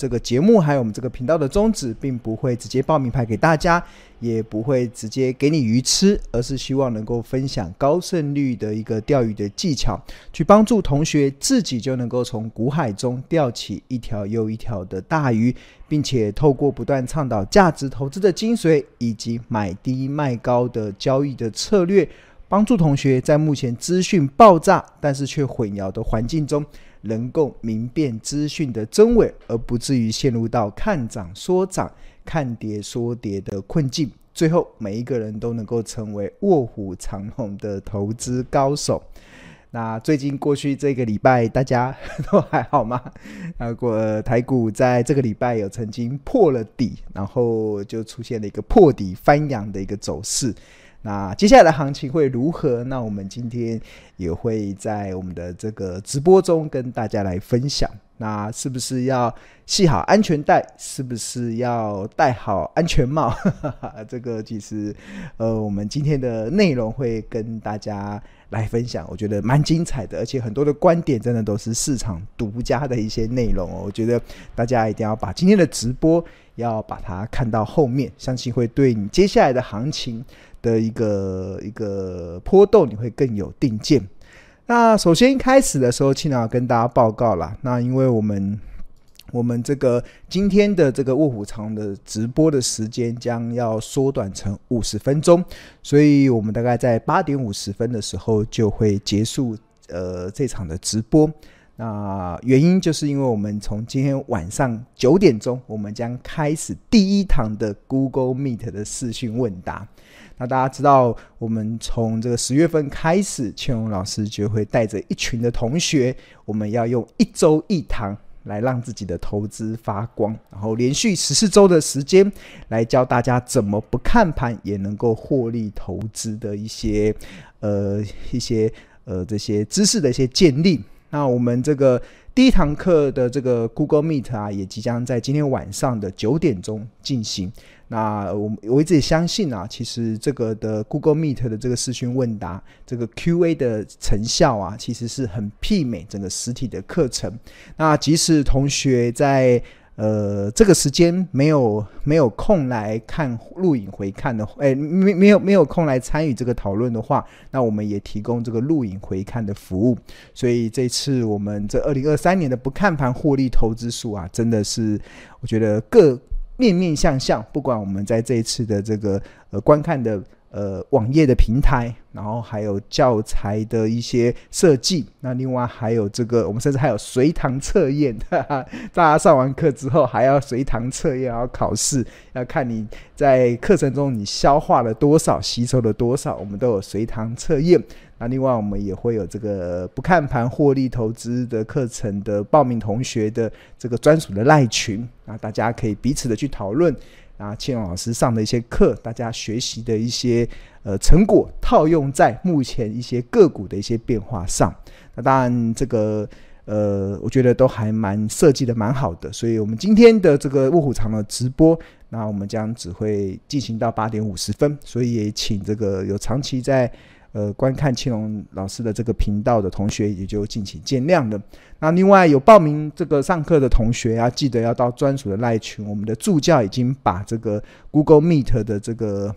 这个节目还有我们这个频道的宗旨，并不会直接报名牌给大家，也不会直接给你鱼吃，而是希望能够分享高胜率的一个钓鱼的技巧，去帮助同学自己就能够从股海中钓起一条又一条的大鱼，并且透过不断倡导价值投资的精髓，以及买低卖高的交易的策略，帮助同学在目前资讯爆炸但是却混淆的环境中，能够明辨资讯的真伪，而不至于陷入到看涨说涨、看跌说跌的困境。最后，每一个人都能够成为卧虎藏龙的投资高手。那最近过去这个礼拜，大家 都还好吗？啊，过台股在这个礼拜有曾经破了底，然后就出现了一个破底翻扬的一个走势。那接下来的行情会如何？那我们今天也会在我们的这个直播中跟大家来分享。那是不是要系好安全带？是不是要戴好安全帽？这个其实，呃，我们今天的内容会跟大家来分享，我觉得蛮精彩的，而且很多的观点真的都是市场独家的一些内容哦。我觉得大家一定要把今天的直播要把它看到后面，相信会对你接下来的行情的一个一个波动，你会更有定见。那首先一开始的时候，青鸟跟大家报告啦。那因为我们我们这个今天的这个卧虎藏的直播的时间将要缩短成五十分钟，所以我们大概在八点五十分的时候就会结束呃这场的直播。那原因就是因为我们从今天晚上九点钟，我们将开始第一堂的 Google Meet 的视讯问答。那大家知道，我们从这个十月份开始，千荣老师就会带着一群的同学，我们要用一周一堂来让自己的投资发光，然后连续十四周的时间来教大家怎么不看盘也能够获利投资的一些呃一些呃这些知识的一些建立。那我们这个第一堂课的这个 Google Meet 啊，也即将在今天晚上的九点钟进行。那我我一直也相信啊，其实这个的 Google Meet 的这个视讯问答，这个 QA 的成效啊，其实是很媲美整个实体的课程。那即使同学在呃，这个时间没有没有空来看录影回看的，哎，没没有没有空来参与这个讨论的话，那我们也提供这个录影回看的服务。所以这次我们这二零二三年的不看盘获利投资数啊，真的是我觉得各面面相向。不管我们在这一次的这个呃观看的。呃，网页的平台，然后还有教材的一些设计，那另外还有这个，我们甚至还有随堂测验，哈哈，大家上完课之后还要随堂测验，要考试，要看你在课程中你消化了多少，吸收了多少，我们都有随堂测验。那另外我们也会有这个不看盘获利投资的课程的报名同学的这个专属的赖群，啊，大家可以彼此的去讨论。啊，庆荣老师上的一些课，大家学习的一些呃成果，套用在目前一些个股的一些变化上。那当然，这个呃，我觉得都还蛮设计的蛮好的。所以我们今天的这个卧虎藏龙直播，那我们将只会进行到八点五十分。所以也请这个有长期在。呃，观看青龙老师的这个频道的同学也就敬请见谅了。那另外有报名这个上课的同学啊，记得要到专属的赖群。我们的助教已经把这个 Google Meet 的这个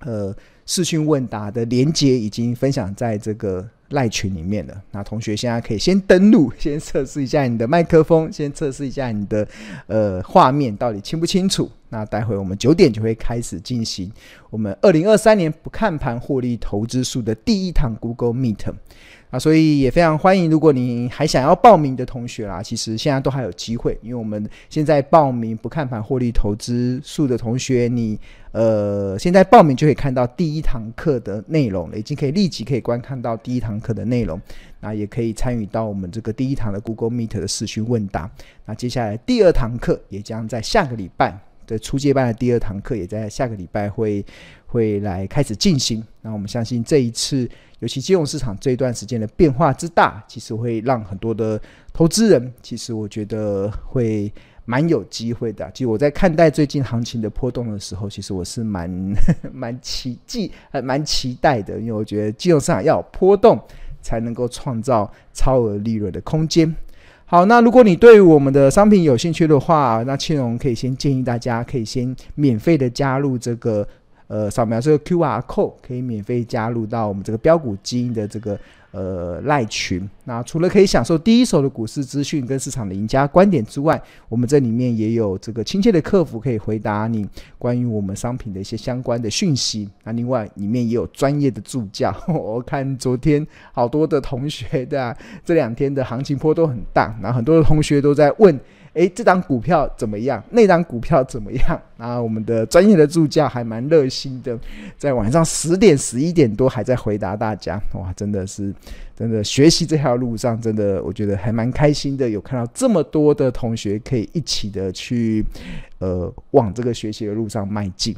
呃视讯问答的连接已经分享在这个。赖群里面的那同学现在可以先登录，先测试一下你的麦克风，先测试一下你的呃画面到底清不清楚。那待会我们九点就会开始进行我们二零二三年不看盘获利投资术的第一堂 Google Meet。啊，所以也非常欢迎，如果你还想要报名的同学啦，其实现在都还有机会，因为我们现在报名不看盘获利投资术的同学，你呃现在报名就可以看到第一堂课的内容了，已经可以立即可以观看到第一堂课的内容，那也可以参与到我们这个第一堂的 Google Meet 的视讯问答。那接下来第二堂课也将在下个礼拜的初阶班的第二堂课，也在下个礼拜会会来开始进行。那我们相信这一次。尤其金融市场这一段时间的变化之大，其实会让很多的投资人，其实我觉得会蛮有机会的。其实我在看待最近行情的波动的时候，其实我是蛮 蛮期冀还蛮期待的，因为我觉得金融市场要有波动，才能够创造超额利润的空间。好，那如果你对我们的商品有兴趣的话，那庆荣可以先建议大家可以先免费的加入这个。呃，扫描这个 QR code 可以免费加入到我们这个标股基因的这个呃赖群。那除了可以享受第一手的股市资讯跟市场的赢家观点之外，我们这里面也有这个亲切的客服可以回答你关于我们商品的一些相关的讯息。那另外里面也有专业的助教。我看昨天好多的同学对啊，这两天的行情波都很大，然后很多的同学都在问。诶，这张股票怎么样？那张股票怎么样？然后我们的专业的助教还蛮热心的，在晚上十点、十一点多还在回答大家。哇，真的是，真的学习这条路上，真的我觉得还蛮开心的。有看到这么多的同学可以一起的去，呃，往这个学习的路上迈进。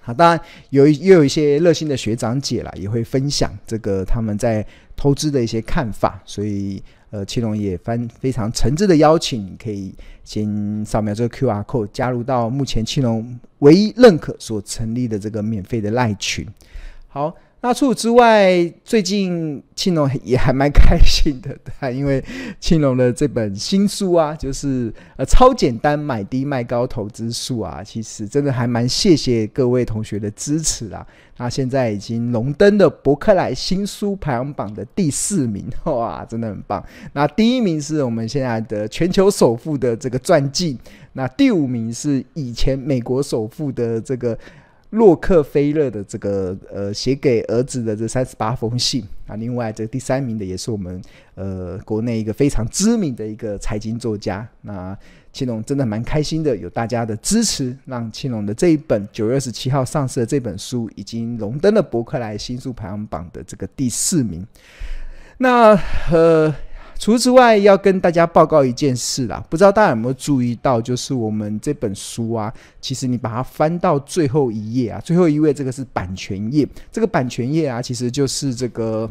好，当然有又有一些热心的学长姐啦，也会分享这个他们在投资的一些看法，所以。呃，青龙也翻非常诚挚的邀请，可以先扫描这个 QR code，加入到目前青龙唯一认可所成立的这个免费的赖群。好。那除此之外，最近庆隆也还蛮开心的，对，因为庆隆的这本新书啊，就是呃超简单买低卖高投资术啊，其实真的还蛮谢谢各位同学的支持啊。那现在已经荣登的博客来新书排行榜的第四名，哇，真的很棒。那第一名是我们现在的全球首富的这个传记，那第五名是以前美国首富的这个。洛克菲勒的这个呃写给儿子的这三十八封信啊，另外这第三名的也是我们呃国内一个非常知名的一个财经作家。那庆隆真的蛮开心的，有大家的支持，让庆隆的这一本九月二十七号上市的这本书已经荣登了博客来新书排行榜的这个第四名。那呃。除此之外，要跟大家报告一件事啦，不知道大家有没有注意到，就是我们这本书啊，其实你把它翻到最后一页啊，最后一页这个是版权页，这个版权页啊，其实就是这个，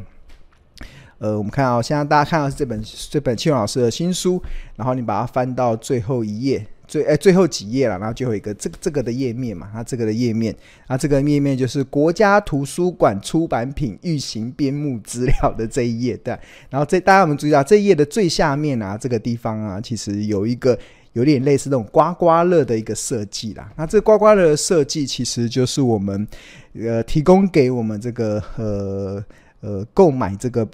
呃，我们看啊现在大家看到是这本这本庆荣老师的新书，然后你把它翻到最后一页。最哎，最后几页了，然后最后一个这个这个的页面嘛，它这个的页面，啊，这个页面就是国家图书馆出版品预行编目资料的这一页，对。然后这大家有没有注意到这一页的最下面啊，这个地方啊，其实有一个有点类似那种刮刮乐的一个设计啦。那这刮刮乐的设计其实就是我们呃提供给我们这个呃呃购买这个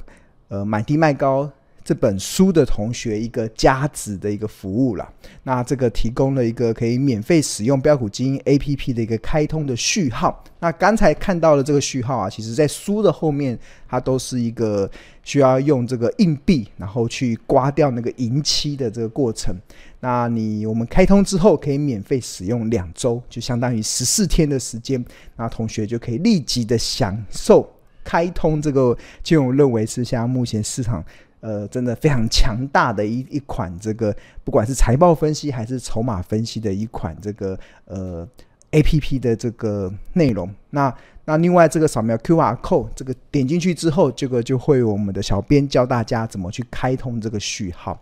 呃买低卖高。这本书的同学一个加值的一个服务了，那这个提供了一个可以免费使用标股基因 APP 的一个开通的序号。那刚才看到的这个序号啊，其实在书的后面，它都是一个需要用这个硬币，然后去刮掉那个银漆的这个过程。那你我们开通之后，可以免费使用两周，就相当于十四天的时间。那同学就可以立即的享受开通这个，就我认为是现在目前市场。呃，真的非常强大的一一款这个，不管是财报分析还是筹码分析的一款这个呃 APP 的这个内容。那那另外这个扫描 QR code，这个点进去之后，这个就会我们的小编教大家怎么去开通这个序号。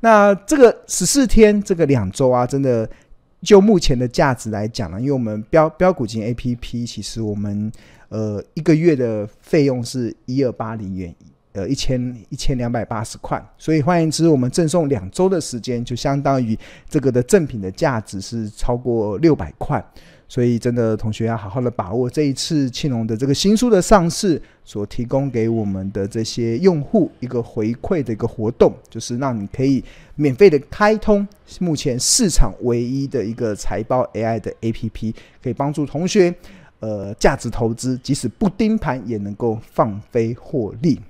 那这个十四天这个两周啊，真的就目前的价值来讲呢，因为我们标标股金 APP，其实我们呃一个月的费用是一二八零元。呃，一千一千两百八十块，所以换言之，我们赠送两周的时间，就相当于这个的赠品的价值是超过六百块。所以，真的同学要好好的把握这一次庆隆的这个新书的上市所提供给我们的这些用户一个回馈的一个活动，就是让你可以免费的开通目前市场唯一的一个财报 AI 的 APP，可以帮助同学呃价值投资，即使不盯盘也能够放飞获利。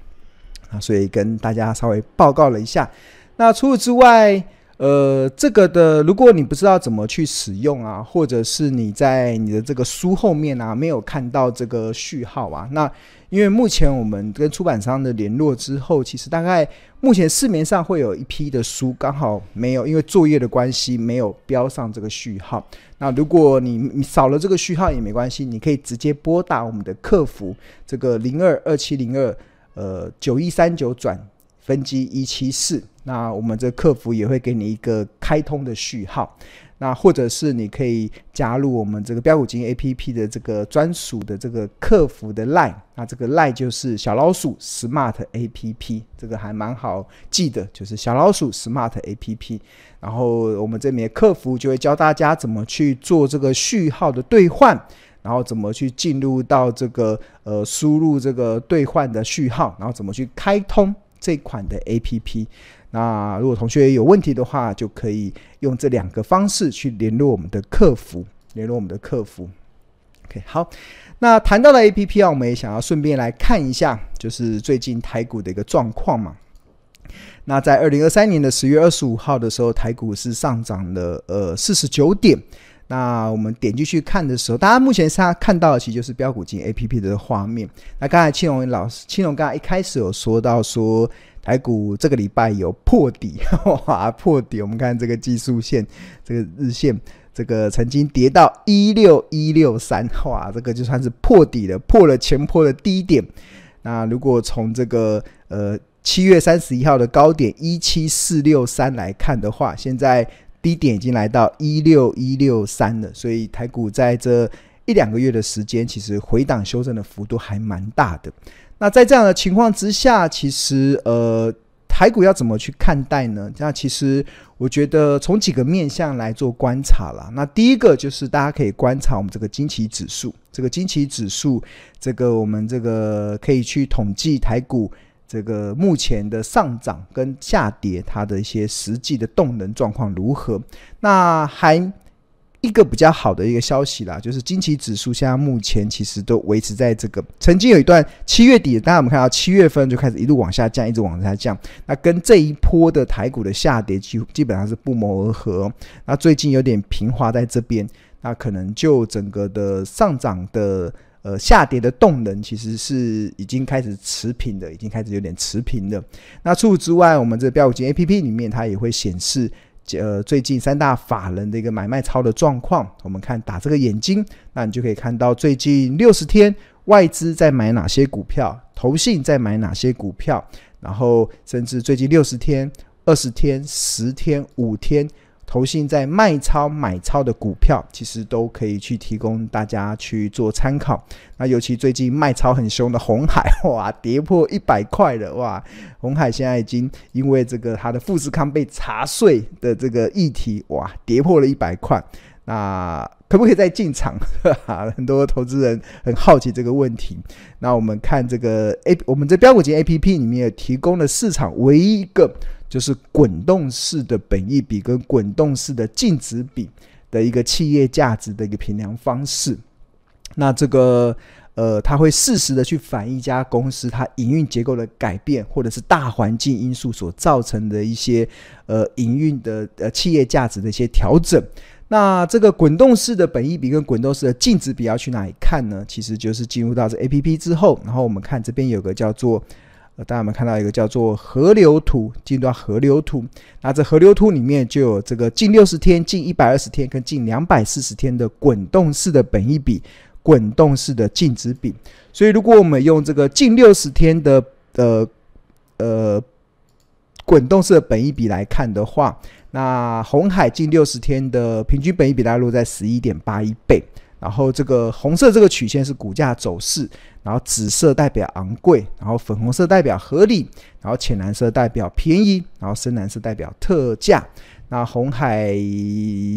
啊，所以跟大家稍微报告了一下。那除此之外，呃，这个的，如果你不知道怎么去使用啊，或者是你在你的这个书后面啊没有看到这个序号啊，那因为目前我们跟出版商的联络之后，其实大概目前市面上会有一批的书刚好没有，因为作业的关系没有标上这个序号。那如果你你少了这个序号也没关系，你可以直接拨打我们的客服，这个零二二七零二。呃，九一三九转分机一七四，那我们这客服也会给你一个开通的序号。那或者是你可以加入我们这个标股金 A P P 的这个专属的这个客服的 Line，那这个 Line 就是小老鼠 Smart A P P，这个还蛮好记的，就是小老鼠 Smart A P P。然后我们这边的客服就会教大家怎么去做这个序号的兑换，然后怎么去进入到这个呃输入这个兑换的序号，然后怎么去开通这款的 A P P。那如果同学有问题的话，就可以用这两个方式去联络我们的客服，联络我们的客服。OK，好，那谈到了 APP 啊，我们也想要顺便来看一下，就是最近台股的一个状况嘛。那在二零二三年的十月二十五号的时候，台股是上涨了呃四十九点。那我们点进去看的时候，大家目前上看到的其实就是标股金 APP 的画面。那刚才青龙老师，青龙刚才一开始有说到说。台股这个礼拜有破底，哇，破底！我们看这个技术线，这个日线，这个曾经跌到一六一六三，哇，这个就算是破底了，破了前破的低点。那如果从这个呃七月三十一号的高点一七四六三来看的话，现在低点已经来到一六一六三了，所以台股在这一两个月的时间，其实回档修正的幅度还蛮大的。那在这样的情况之下，其实呃，台股要怎么去看待呢？那其实我觉得从几个面向来做观察啦。那第一个就是大家可以观察我们这个惊奇指数，这个惊奇指数，这个我们这个可以去统计台股这个目前的上涨跟下跌，它的一些实际的动能状况如何。那还。一个比较好的一个消息啦，就是惊奇指数现在目前其实都维持在这个，曾经有一段七月底，大家我们看到七月份就开始一路往下降，一直往下降，那跟这一波的台股的下跌基基本上是不谋而合。那最近有点平滑在这边，那可能就整个的上涨的呃下跌的动能其实是已经开始持平的，已经开始有点持平的。那除此之外，我们这个飙股金 APP 里面它也会显示。呃，最近三大法人的一个买卖超的状况，我们看打这个眼睛，那你就可以看到最近六十天外资在买哪些股票，投信在买哪些股票，然后甚至最近六十天、二十天、十天、五天。投信在卖超买超的股票，其实都可以去提供大家去做参考。那尤其最近卖超很凶的红海，哇，跌破一百块了，哇！红海现在已经因为这个它的富士康被查税的这个议题，哇，跌破了一百块。那可不可以再进场？很多投资人很好奇这个问题。那我们看这个 A，我们在标股金 APP 里面也提供了市场唯一一个。就是滚动式的本益比跟滚动式的净值比的一个企业价值的一个评量方式。那这个呃，它会适时的去反映一家公司它营运结构的改变，或者是大环境因素所造成的一些呃营运的呃企业价值的一些调整。那这个滚动式的本益比跟滚动式的净值比要去哪里看呢？其实就是进入到这 APP 之后，然后我们看这边有个叫做。呃大家有没有看到一个叫做河流图？进入到河流图，那这河流图里面就有这个近六十天、近一百二十天跟近两百四十天的滚动式的本益比、滚动式的净值比。所以，如果我们用这个近六十天的呃呃滚动式的本益比来看的话，那红海近六十天的平均本益比大概落在十一点八一倍。然后这个红色这个曲线是股价走势，然后紫色代表昂贵，然后粉红色代表合理，然后浅蓝色代表便宜，然后深蓝色代表特价。那红海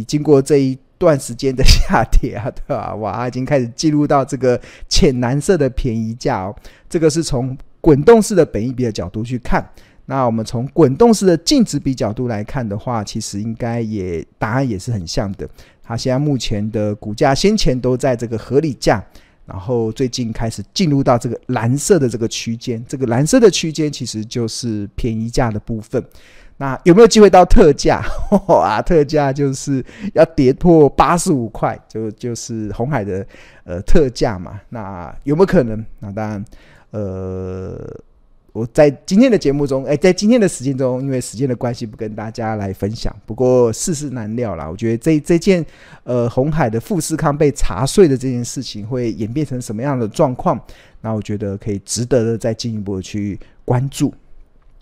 经过这一段时间的下跌啊，对吧？哇，已经开始进入到这个浅蓝色的便宜价哦。这个是从滚动式的本益比的角度去看。那我们从滚动式的净值比角度来看的话，其实应该也答案也是很像的。它现在目前的股价先前都在这个合理价，然后最近开始进入到这个蓝色的这个区间，这个蓝色的区间其实就是便宜价的部分。那有没有机会到特价？啊，特价就是要跌破八十五块，就就是红海的呃特价嘛。那有没有可能？那当然，呃。我在今天的节目中，哎，在今天的时间中，因为时间的关系，不跟大家来分享。不过世事难料啦，我觉得这这件，呃，红海的富士康被查税的这件事情会演变成什么样的状况？那我觉得可以值得的再进一步的去关注。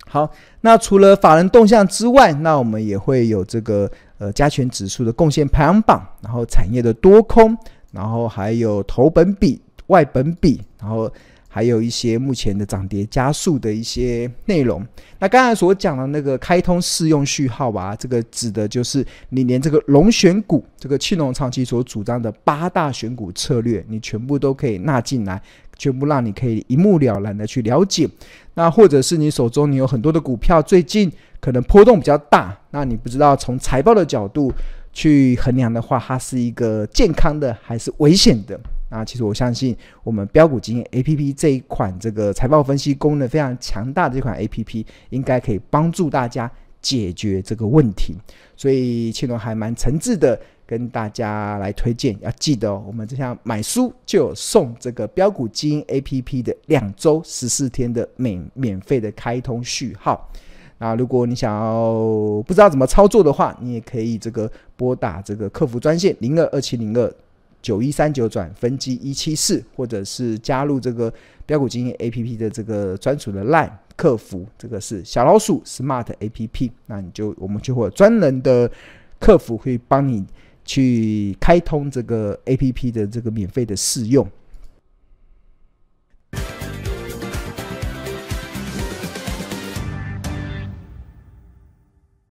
好，那除了法人动向之外，那我们也会有这个呃加权指数的贡献排行榜，然后产业的多空，然后还有投本比、外本比，然后。还有一些目前的涨跌加速的一些内容。那刚才所讲的那个开通试用序号吧，这个指的就是你连这个龙选股，这个庆隆长期所主张的八大选股策略，你全部都可以纳进来，全部让你可以一目了然的去了解。那或者是你手中你有很多的股票，最近可能波动比较大，那你不知道从财报的角度去衡量的话，它是一个健康的还是危险的？那其实我相信，我们标股经验 APP 这一款这个财报分析功能非常强大的这款 APP，应该可以帮助大家解决这个问题。所以庆龙还蛮诚挚的跟大家来推荐，要记得哦，我们这项买书就有送这个标股经验 APP 的两周十四天的免免费的开通序号。那如果你想要不知道怎么操作的话，你也可以这个拨打这个客服专线零二二七零二。九一三九转分机一七四，或者是加入这个标股精英 A P P 的这个专属的 LINE 客服，这个是小老鼠 Smart A P P，那你就我们就会有专人的客服会帮你去开通这个 A P P 的这个免费的试用。